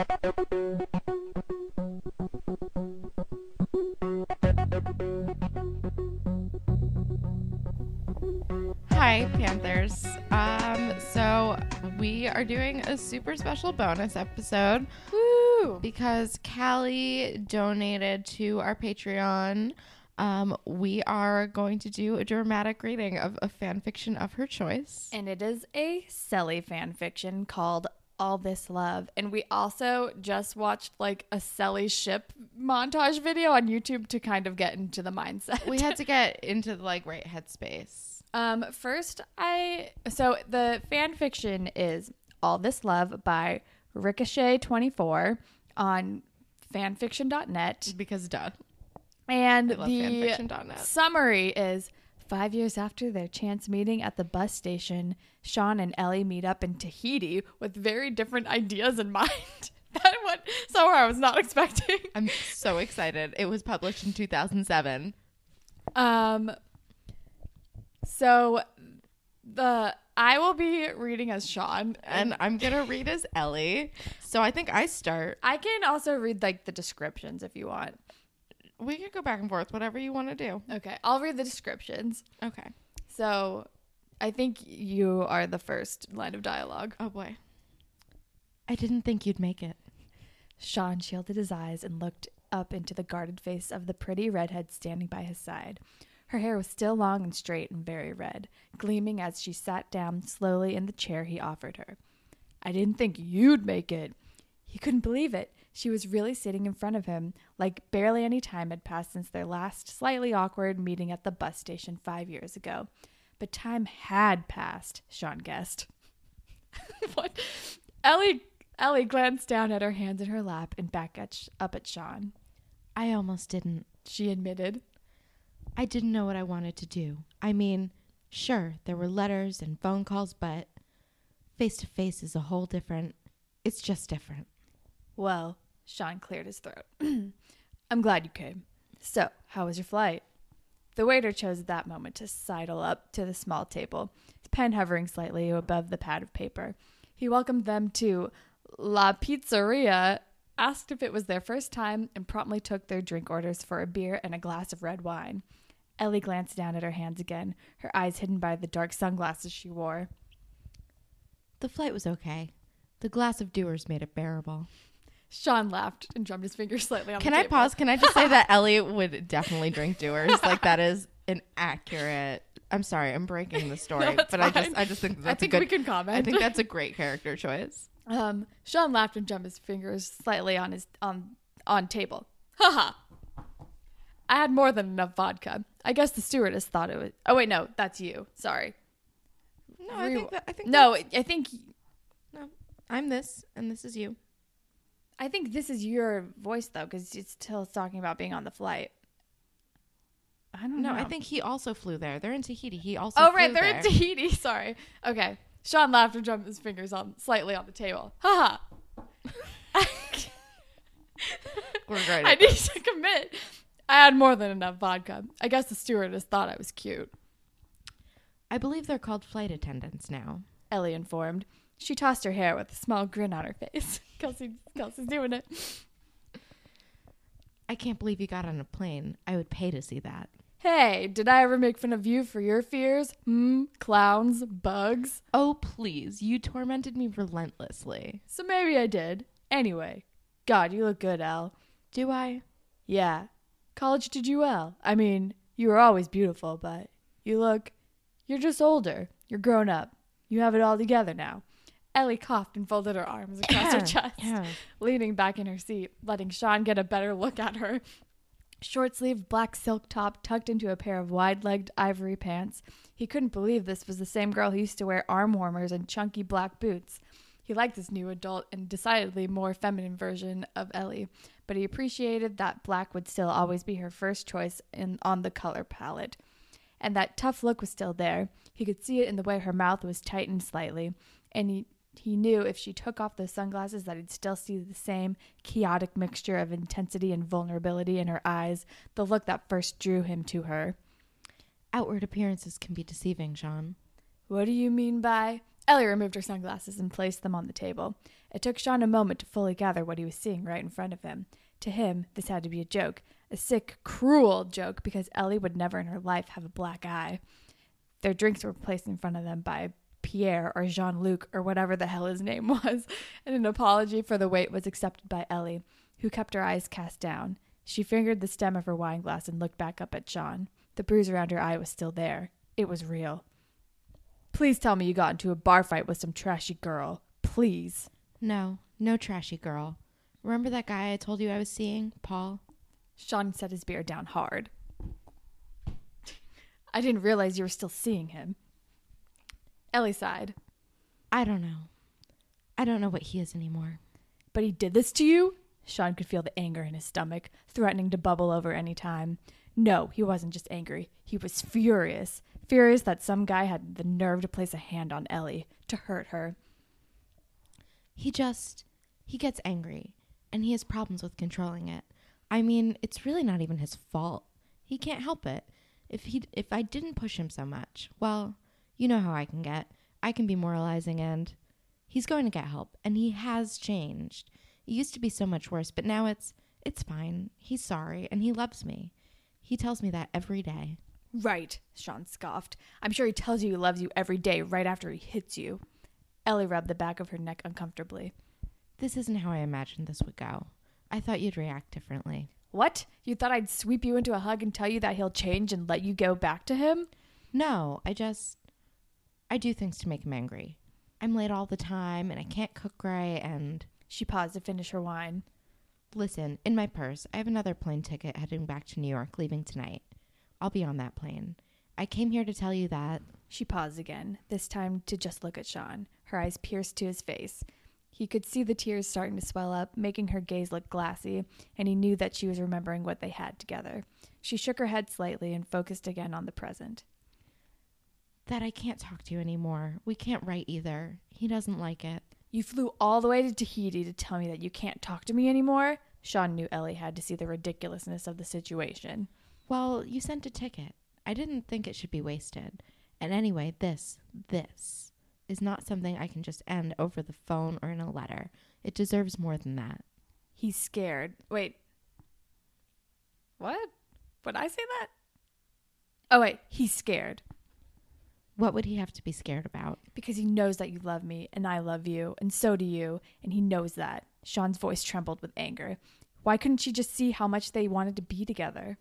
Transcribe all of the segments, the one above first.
Hi, Panthers. Um, so we are doing a super special bonus episode Woo! because Callie donated to our Patreon. Um, we are going to do a dramatic reading of a fan fiction of her choice. And it is a Selly fan fiction called All This Love. And we also just watched like a Selly ship montage video on YouTube to kind of get into the mindset. We had to get into the like right headspace. Um, first, I so the fan fiction is All This Love by Ricochet24 on fanfiction.net. Because duh. And the fanfiction.net. summary is five years after their chance meeting at the bus station, Sean and Ellie meet up in Tahiti with very different ideas in mind. that went somewhere I was not expecting. I'm so excited. It was published in 2007. Um, so the I will be reading as Sean, And I'm going to read as Ellie. So I think I start. I can also read like the descriptions if you want. We could go back and forth, whatever you want to do. Okay, I'll read the descriptions. Okay. So I think you are the first line of dialogue. Oh boy. I didn't think you'd make it. Sean shielded his eyes and looked up into the guarded face of the pretty redhead standing by his side. Her hair was still long and straight and very red, gleaming as she sat down slowly in the chair he offered her. I didn't think you'd make it. He couldn't believe it. She was really sitting in front of him, like barely any time had passed since their last slightly awkward meeting at the bus station five years ago. But time had passed, Sean guessed. what? Ellie Ellie glanced down at her hands in her lap and back at sh- up at Sean. I almost didn't. She admitted. I didn't know what I wanted to do. I mean, sure, there were letters and phone calls, but face to face is a whole different. It's just different. Well, Sean cleared his throat. I'm glad you came. So, how was your flight? The waiter chose at that moment to sidle up to the small table, his pen hovering slightly above the pad of paper. He welcomed them to La Pizzeria, asked if it was their first time, and promptly took their drink orders for a beer and a glass of red wine. Ellie glanced down at her hands again, her eyes hidden by the dark sunglasses she wore. The flight was okay. The glass of Dewar's made it bearable. Sean laughed and drummed his fingers slightly on. Can the I table. pause? Can I just say that Ellie would definitely drink Dewar's? Like that is an accurate. I'm sorry, I'm breaking the story, No, that's but I just. I just think I that's think a good. we can comment. I think that's a great character choice. Um, Sean laughed and drummed his fingers slightly on his on on table. Haha. I had more than enough vodka. I guess the stewardess thought it was. Oh wait, no, that's you. Sorry. No, I think that, I think No, I think no. I'm this, and this is you. I think this is your voice though, because it's still talking about being on the flight. I don't No, know. I think he also flew there. They're in Tahiti. He also. Oh right, they're there. in Tahiti. Sorry. Okay. Sean laughed and drummed his fingers on slightly on the table. Haha. We're great. I need to commit. I had more than enough vodka. I guess the stewardess thought I was cute. I believe they're called flight attendants now. Ellie informed. She tossed her hair with a small grin on her face. Kelsey, Kelsey's doing it. I can't believe you got on a plane. I would pay to see that. Hey, did I ever make fun of you for your fears? Hmm? Clowns? Bugs? Oh, please. You tormented me relentlessly. So maybe I did. Anyway, God, you look good, Elle. Do I? Yeah. College did you well. I mean, you were always beautiful, but you look. You're just older. You're grown up. You have it all together now. Ellie coughed and folded her arms across her chest, Yeah. leaning back in her seat, letting Sean get a better look at her. Short sleeved black silk top tucked into a pair of wide legged ivory pants. He couldn't believe this was the same girl who used to wear arm warmers and chunky black boots. He liked this new adult and decidedly more feminine version of Ellie, but he appreciated that black would still always be her first choice in on the color palette. And that tough look was still there. He could see it in the way her mouth was tightened slightly, and he he knew if she took off those sunglasses that he'd still see the same chaotic mixture of intensity and vulnerability in her eyes, the look that first drew him to her. Outward appearances can be deceiving, Sean. What do you mean by Ellie removed her sunglasses and placed them on the table. It took Sean a moment to fully gather what he was seeing right in front of him. To him, this had to be a joke, a sick, cruel joke, because Ellie would never in her life have a black eye. Their drinks were placed in front of them by Pierre or Jean Luc or whatever the hell his name was, and an apology for the wait was accepted by Ellie, who kept her eyes cast down. She fingered the stem of her wine glass and looked back up at Sean. The bruise around her eye was still there. It was real. Please tell me you got into a bar fight with some trashy girl. Please. No, no trashy girl. Remember that guy I told you I was seeing, Paul? Sean set his beer down hard. I didn't realize you were still seeing him. Ellie sighed. I don't know. I don't know what he is anymore. But he did this to you? Sean could feel the anger in his stomach, threatening to bubble over any time. No, he wasn't just angry. He was furious. Furious that some guy had the nerve to place a hand on Ellie, to hurt her. He just. he gets angry, and he has problems with controlling it. I mean, it's really not even his fault. He can't help it. If he if I didn't push him so much, well, you know how I can get. I can be moralizing and he's going to get help and he has changed. It used to be so much worse, but now it's it's fine. He's sorry and he loves me. He tells me that every day. Right, Sean scoffed. I'm sure he tells you he loves you every day right after he hits you. Ellie rubbed the back of her neck uncomfortably. This isn't how I imagined this would go. I thought you'd react differently. What? You thought I'd sweep you into a hug and tell you that he'll change and let you go back to him? No, I just. I do things to make him angry. I'm late all the time and I can't cook right and. She paused to finish her wine. Listen, in my purse, I have another plane ticket heading back to New York, leaving tonight. I'll be on that plane. I came here to tell you that. She paused again, this time to just look at Sean, her eyes pierced to his face. He could see the tears starting to swell up, making her gaze look glassy, and he knew that she was remembering what they had together. She shook her head slightly and focused again on the present. That I can't talk to you anymore. We can't write either. He doesn't like it. You flew all the way to Tahiti to tell me that you can't talk to me anymore? Sean knew Ellie had to see the ridiculousness of the situation. Well, you sent a ticket. I didn't think it should be wasted. And anyway, this, this is not something I can just end over the phone or in a letter. It deserves more than that. He's scared. Wait. What? Would I say that? Oh, wait. He's scared. What would he have to be scared about? Because he knows that you love me and I love you, and so do you, and he knows that. Sean's voice trembled with anger. Why couldn't she just see how much they wanted to be together?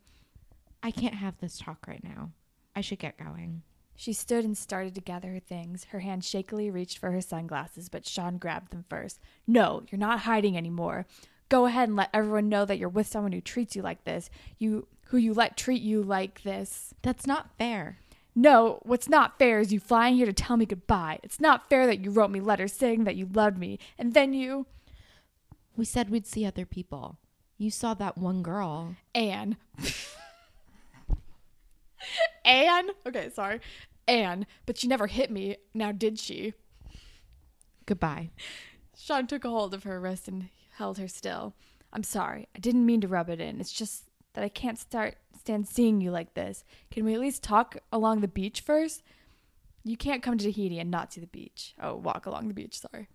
I can't have this talk right now. I should get going. She stood and started to gather her things. Her hand shakily reached for her sunglasses, but Sean grabbed them first. No, you're not hiding anymore. Go ahead and let everyone know that you're with someone who treats you like this. You who you let treat you like this. That's not fair. No, what's not fair is you flying here to tell me goodbye. It's not fair that you wrote me letters saying that you loved me, and then you. We said we'd see other people. You saw that one girl. Anne. Anne? Okay, sorry. Anne, but she never hit me, now did she? Goodbye. Sean took a hold of her wrist and held her still. I'm sorry. I didn't mean to rub it in. It's just that I can't start stand seeing you like this. Can we at least talk along the beach first? You can't come to Tahiti and not see the beach. Oh, walk along the beach, sorry.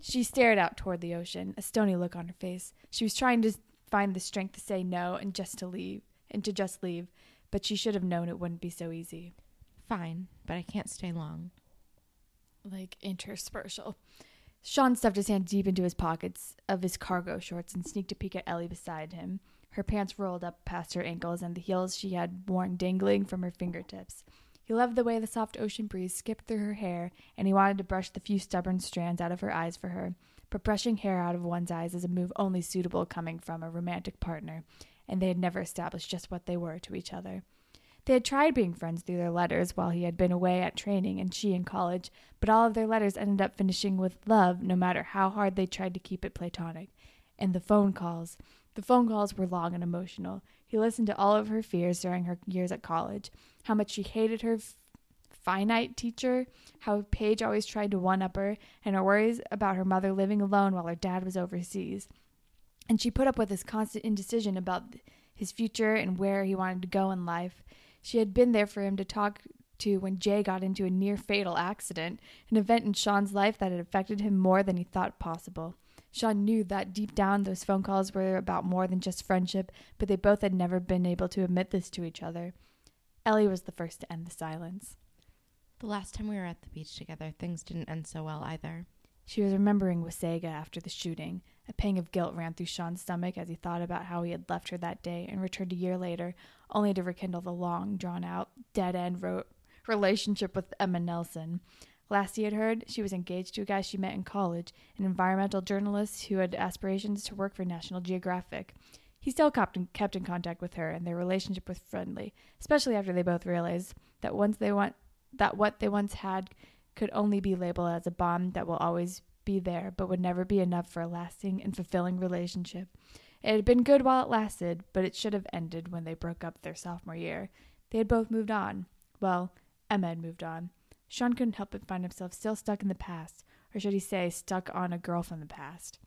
She stared out toward the ocean, a stony look on her face. She was trying to find the strength to say no and just to leave, and to just leave, but she should have known it wouldn't be so easy. Fine, but I can't stay long. Like interspersal. Sean stuffed his hand deep into his pockets of his cargo shorts and sneaked a peek at Ellie beside him. Her pants rolled up past her ankles and the heels she had worn dangling from her fingertips. He loved the way the soft ocean breeze skipped through her hair, and he wanted to brush the few stubborn strands out of her eyes for her. But brushing hair out of one's eyes is a move only suitable coming from a romantic partner, and they had never established just what they were to each other. They had tried being friends through their letters while he had been away at training and she in college, but all of their letters ended up finishing with love no matter how hard they tried to keep it platonic. And the phone calls. The phone calls were long and emotional. He listened to all of her fears during her years at college how much she hated her f- finite teacher, how Paige always tried to one up her, and her worries about her mother living alone while her dad was overseas. And she put up with his constant indecision about his future and where he wanted to go in life. She had been there for him to talk to when Jay got into a near fatal accident, an event in Sean's life that had affected him more than he thought possible. Sean knew that deep down those phone calls were about more than just friendship, but they both had never been able to admit this to each other. Ellie was the first to end the silence. The last time we were at the beach together, things didn't end so well either. She was remembering Wasaga after the shooting. A pang of guilt ran through Sean's stomach as he thought about how he had left her that day and returned a year later, only to rekindle the long, drawn out, dead end relationship with Emma Nelson. Last he had heard, she was engaged to a guy she met in college, an environmental journalist who had aspirations to work for National Geographic. He still kept in, kept in contact with her, and their relationship was friendly, especially after they both realized that once they want that what they once had could only be labeled as a bond that will always be there, but would never be enough for a lasting and fulfilling relationship. It had been good while it lasted, but it should have ended when they broke up their sophomore year. They had both moved on. Well, Emma had moved on. Sean couldn't help but find himself still stuck in the past, or should he say, stuck on a girl from the past.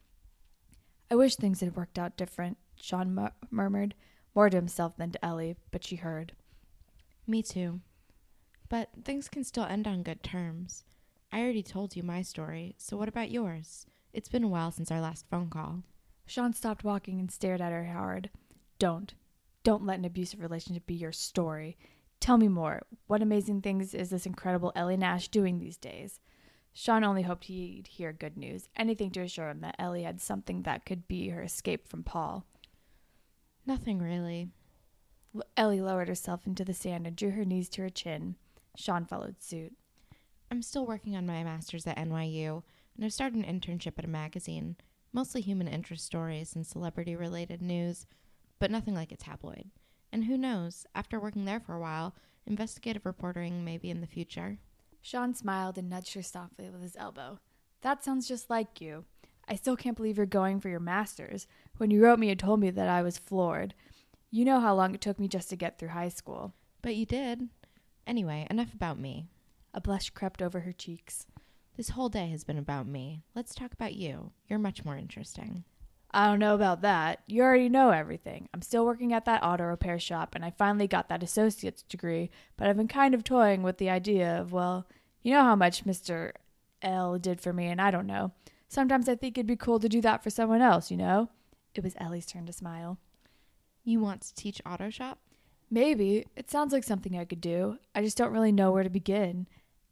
I wish things had worked out different, Sean mur- murmured, more to himself than to Ellie, but she heard. Me too. But things can still end on good terms. I already told you my story, so what about yours? It's been a while since our last phone call. Sean stopped walking and stared at her hard. Don't. Don't let an abusive relationship be your story. Tell me more. What amazing things is this incredible Ellie Nash doing these days? Sean only hoped he'd hear good news, anything to assure him that Ellie had something that could be her escape from Paul. Nothing really. Ellie lowered herself into the sand and drew her knees to her chin. Sean followed suit. I'm still working on my master's at NYU, and I've started an internship at a magazine, mostly human interest stories and celebrity related news, but nothing like a tabloid. And who knows, after working there for a while, investigative reporting may be in the future. Sean smiled and nudged her softly with his elbow. That sounds just like you. I still can't believe you're going for your master's. When you wrote me, you told me that I was floored. You know how long it took me just to get through high school. But you did. Anyway, enough about me. A blush crept over her cheeks. This whole day has been about me. Let's talk about you. You're much more interesting. I don't know about that. You already know everything. I'm still working at that auto repair shop, and I finally got that associate's degree, but I've been kind of toying with the idea of, well, you know how much Mr. L did for me, and I don't know. Sometimes I think it'd be cool to do that for someone else, you know? It was Ellie's turn to smile. You want to teach auto shop? Maybe. It sounds like something I could do. I just don't really know where to begin.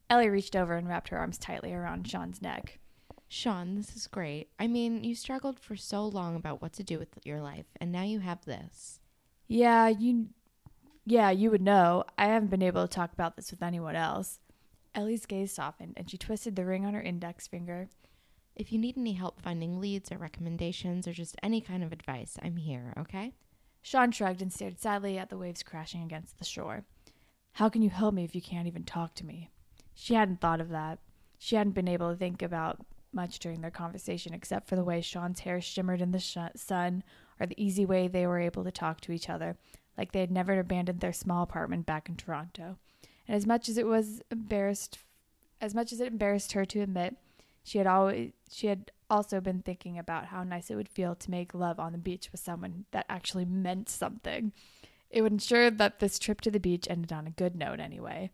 Ellie reached over and wrapped her arms tightly around Sean's neck. Sean, this is great. I mean, you struggled for so long about what to do with your life, and now you have this. Yeah, you Yeah, you would know. I haven't been able to talk about this with anyone else. Ellie's gaze softened and she twisted the ring on her index finger. If you need any help finding leads or recommendations or just any kind of advice, I'm here, okay? Sean shrugged and stared sadly at the waves crashing against the shore. How can you help me if you can't even talk to me? She hadn't thought of that. She hadn't been able to think about much during their conversation except for the way Sean's hair shimmered in the sh- sun or the easy way they were able to talk to each other, like they had never abandoned their small apartment back in Toronto. And as much as it was embarrassed, as much as it embarrassed her to admit, she had always she had also been thinking about how nice it would feel to make love on the beach with someone that actually meant something. It would ensure that this trip to the beach ended on a good note anyway.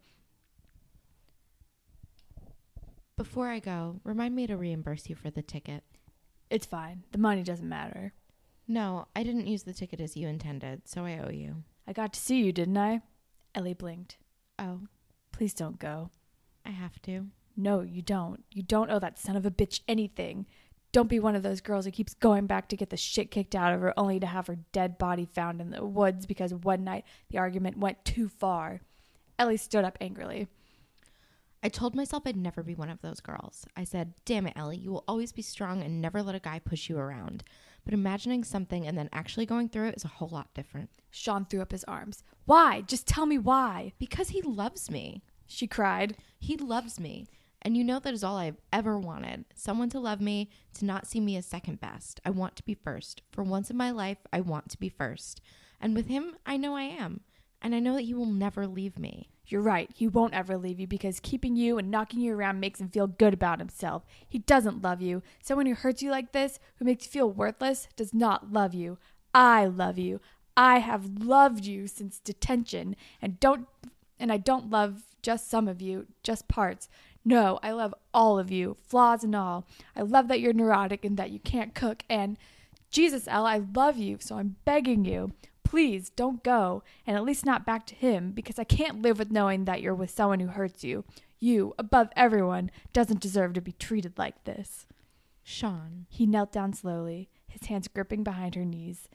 Before I go, remind me to reimburse you for the ticket. It's fine. The money doesn't matter. No, I didn't use the ticket as you intended, so I owe you. I got to see you, didn't I? Ellie blinked. Oh, Please don't go. I have to. No, you don't. You don't owe that son of a bitch anything. Don't be one of those girls who keeps going back to get the shit kicked out of her only to have her dead body found in the woods because one night the argument went too far. Ellie stood up angrily. I told myself I'd never be one of those girls. I said, Damn it, Ellie, you will always be strong and never let a guy push you around. But imagining something and then actually going through it is a whole lot different. Sean threw up his arms. Why? Just tell me why. Because he loves me. She cried. He loves me. And you know that is all I've ever wanted. Someone to love me, to not see me as second best. I want to be first. For once in my life, I want to be first. And with him, I know I am. And I know that he will never leave me. You're right. He won't ever leave you because keeping you and knocking you around makes him feel good about himself. He doesn't love you. Someone who hurts you like this, who makes you feel worthless, does not love you. I love you. I have loved you since detention. And don't And I don't love just some of you, just parts. No, I love all of you, flaws and all. I love that you're neurotic and that you can't cook. And Jesus, Elle, I love you, so I'm begging you. Please don't go, and at least not back to him, because I can't live with knowing that you're with someone who hurts you. You, above everyone, doesn't deserve to be treated like this. Sean. He knelt down slowly, his hands gripping behind her knees.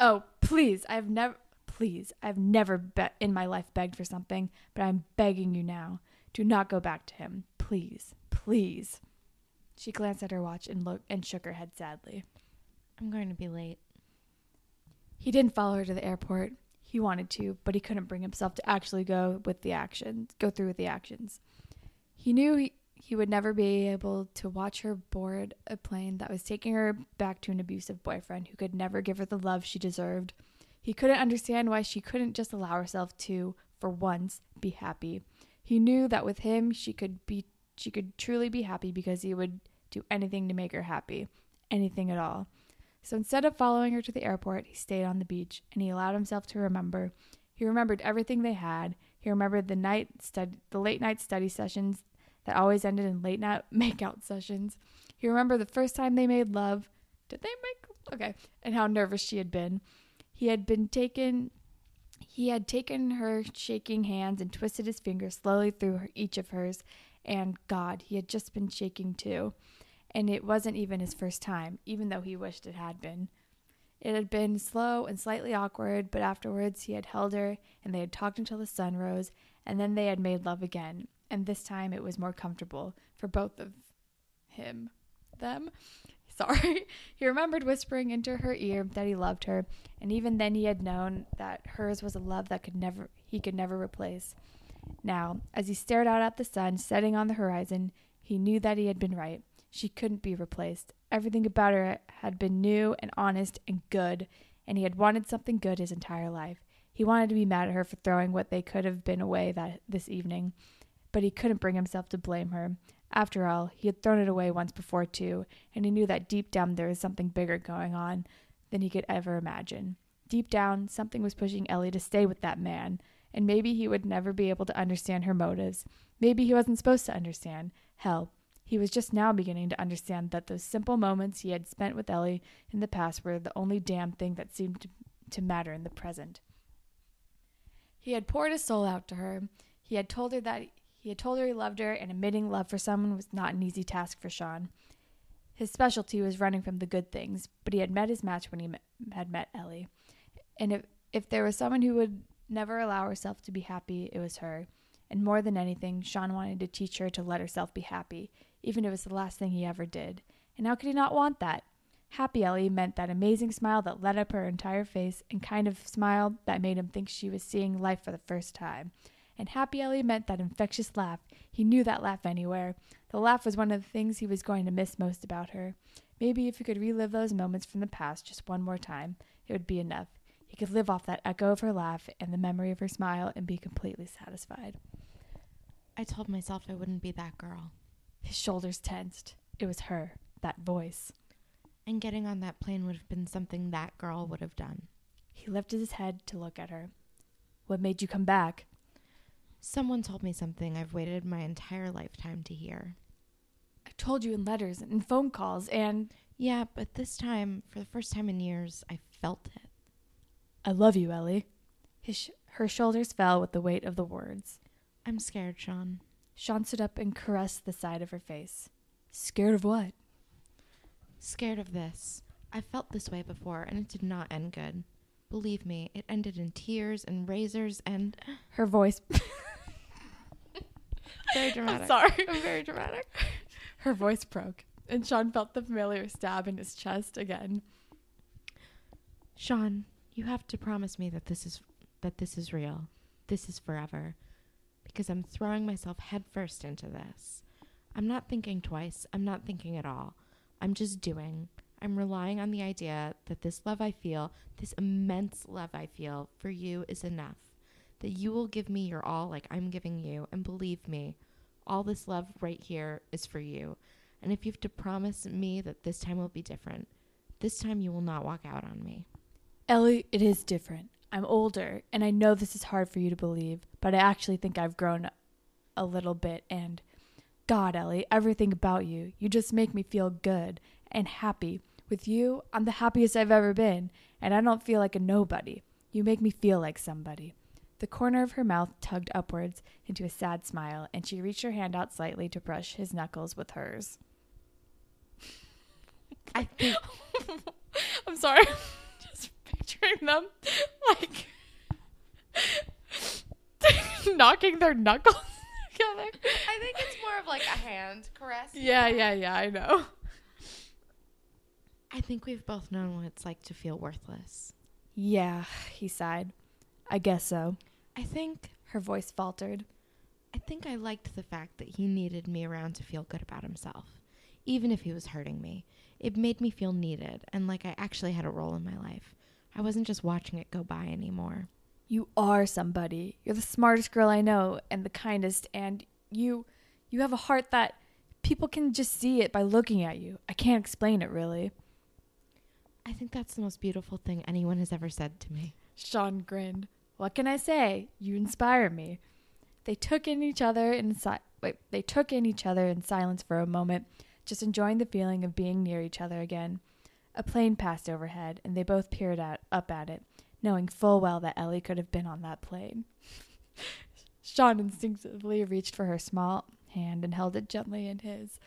Oh, please, I've never please, I've never be- in my life begged for something, but I'm begging you now. Do not go back to him. Please, please. She glanced at her watch and looked and shook her head sadly. I'm going to be late. He didn't follow her to the airport. He wanted to, but he couldn't bring himself to actually go with the actions, go through with the actions. He knew he, he would never be able to watch her board a plane that was taking her back to an abusive boyfriend who could never give her the love she deserved. He couldn't understand why she couldn't just allow herself to, for once, be happy. He knew that with him she could be she could truly be happy because he would do anything to make her happy. Anything at all. So instead of following her to the airport, he stayed on the beach and he allowed himself to remember. He remembered everything they had. He remembered the night stud- the late night study sessions that always ended in late night makeout sessions. He remembered the first time they made love. Did they make okay? And how nervous she had been. He had been taken he had taken her shaking hands and twisted his fingers slowly through her, each of hers, and God, he had just been shaking too and it wasn't even his first time, even though he wished it had been. It had been slow and slightly awkward, but afterwards he had held her and they had talked until the sun rose, and then they had made love again, and this time it was more comfortable for both of him. Them? Sorry. he remembered whispering into her ear that he loved her, and even then he had known that hers was a love that could never he could never replace. Now, as he stared out at the sun setting on the horizon, he knew that he had been right. She couldn't be replaced. Everything about her had been new and honest and good, and he had wanted something good his entire life. He wanted to be mad at her for throwing what they could have been away that this evening, but he couldn't bring himself to blame her. After all, he had thrown it away once before too, and he knew that deep down there was something bigger going on than he could ever imagine. Deep down, something was pushing Ellie to stay with that man, and maybe he would never be able to understand her motives. Maybe he wasn't supposed to understand. Hell, he was just now beginning to understand that those simple moments he had spent with Ellie in the past were the only damn thing that seemed to, to matter in the present. He had poured his soul out to her. He had told her that he had told her he loved her, and admitting love for someone was not an easy task for Sean. His specialty was running from the good things, but he had met his match when he had met Ellie. And if, if there was someone who would never allow herself to be happy, it was her. And more than anything, Sean wanted to teach her to let herself be happy even if it was the last thing he ever did. And how could he not want that? Happy Ellie meant that amazing smile that lit up her entire face and kind of smile that made him think she was seeing life for the first time. And Happy Ellie meant that infectious laugh. He knew that laugh anywhere. The laugh was one of the things he was going to miss most about her. Maybe if he could relive those moments from the past just one more time, it would be enough. He could live off that echo of her laugh and the memory of her smile and be completely satisfied. I told myself I wouldn't be that girl. His shoulders tensed. It was her, that voice. And getting on that plane would have been something that girl would have done. He lifted his head to look at her. What made you come back? Someone told me something I've waited my entire lifetime to hear. I told you in letters and phone calls and. Yeah, but this time, for the first time in years, I felt it. I love you, Ellie. His sh- her shoulders fell with the weight of the words. I'm scared, Sean. Sean stood up and caressed the side of her face. Scared of what? Scared of this. I've felt this way before, and it did not end good. Believe me, it ended in tears and razors and. Her voice. very dramatic. I'm sorry. I'm very dramatic. Her voice broke, and Sean felt the familiar stab in his chest again. Sean, you have to promise me that this is that this is real. This is forever because I'm throwing myself headfirst into this. I'm not thinking twice. I'm not thinking at all. I'm just doing. I'm relying on the idea that this love I feel, this immense love I feel for you is enough. That you will give me your all like I'm giving you. And believe me, all this love right here is for you. And if you have to promise me that this time will be different, this time you will not walk out on me. Ellie, it is different. I'm older, and I know this is hard for you to believe, but I actually think I've grown a little bit. And God, Ellie, everything about you, you just make me feel good and happy. With you, I'm the happiest I've ever been, and I don't feel like a nobody. You make me feel like somebody. The corner of her mouth tugged upwards into a sad smile, and she reached her hand out slightly to brush his knuckles with hers. I think I'm sorry. Just picturing them like knocking their knuckles together. I think it's more of like a hand caress. Yeah, yeah, yeah, I know. I think we've both known what it's like to feel worthless. Yeah, he sighed. I guess so. I think Her voice faltered. I think I liked the fact that he needed me around to feel good about himself, even if he was hurting me. It made me feel needed and like I actually had a role in my life. I wasn't just watching it go by anymore. You are somebody. You're the smartest girl I know and the kindest and you you have a heart that people can just see it by looking at you. I can't explain it really. I think that's the most beautiful thing anyone has ever said to me. Sean grinned. What can I say? You inspire me. They took in each other in si- wait, they took in each other in silence for a moment, just enjoying the feeling of being near each other again. A plane passed overhead, and they both peered up at it, knowing full well that Ellie could have been on that plane. Sean instinctively reached for her small hand and held it gently in his,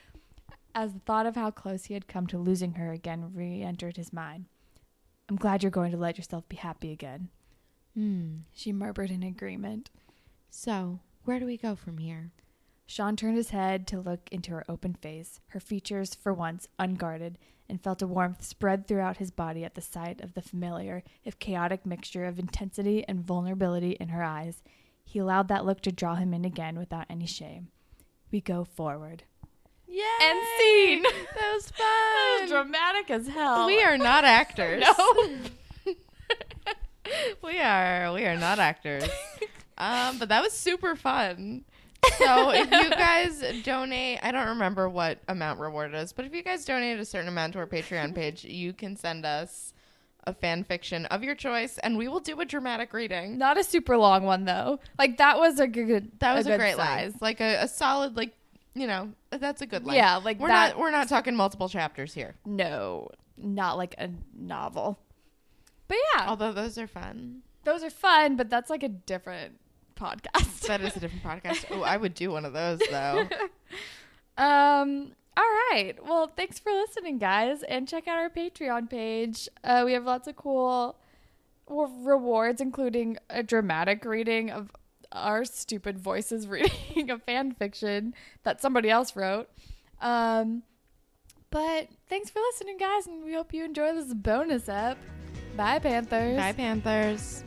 as the thought of how close he had come to losing her again re entered his mind. I'm glad you're going to let yourself be happy again. Hmm. She murmured in agreement. So, where do we go from here? Sean turned his head to look into her open face, her features for once unguarded, and felt a warmth spread throughout his body at the sight of the familiar, if chaotic mixture of intensity and vulnerability in her eyes. He allowed that look to draw him in again without any shame. We go forward. Yeah. End scene. That was That fun. was dramatic as hell. we are not actors. No. we are we are not actors. um, but that was super fun. So if you guys donate, I don't remember what amount reward is, but if you guys donate a certain amount to our Patreon page, you can send us a fan fiction of your choice, and we will do a dramatic reading. Not a super long one though. Like that was a good. That was a, good great size. size, like a, a solid, like you know, that's a good length. Yeah, like we're that. not we're not talking multiple chapters here, No, not like a novel. But yeah, although those are fun. those are fun, but that's like a different podcast. That is a different podcast. Oh, I would do one of those though. um. All right. Well, thanks for listening, guys, and check out our Patreon page. Uh, we have lots of cool rewards, including a dramatic reading of our stupid voices reading a fan fiction that somebody else wrote. Um. But thanks for listening, guys, and we hope you enjoy this bonus ep. Bye, Panthers. Bye, Panthers.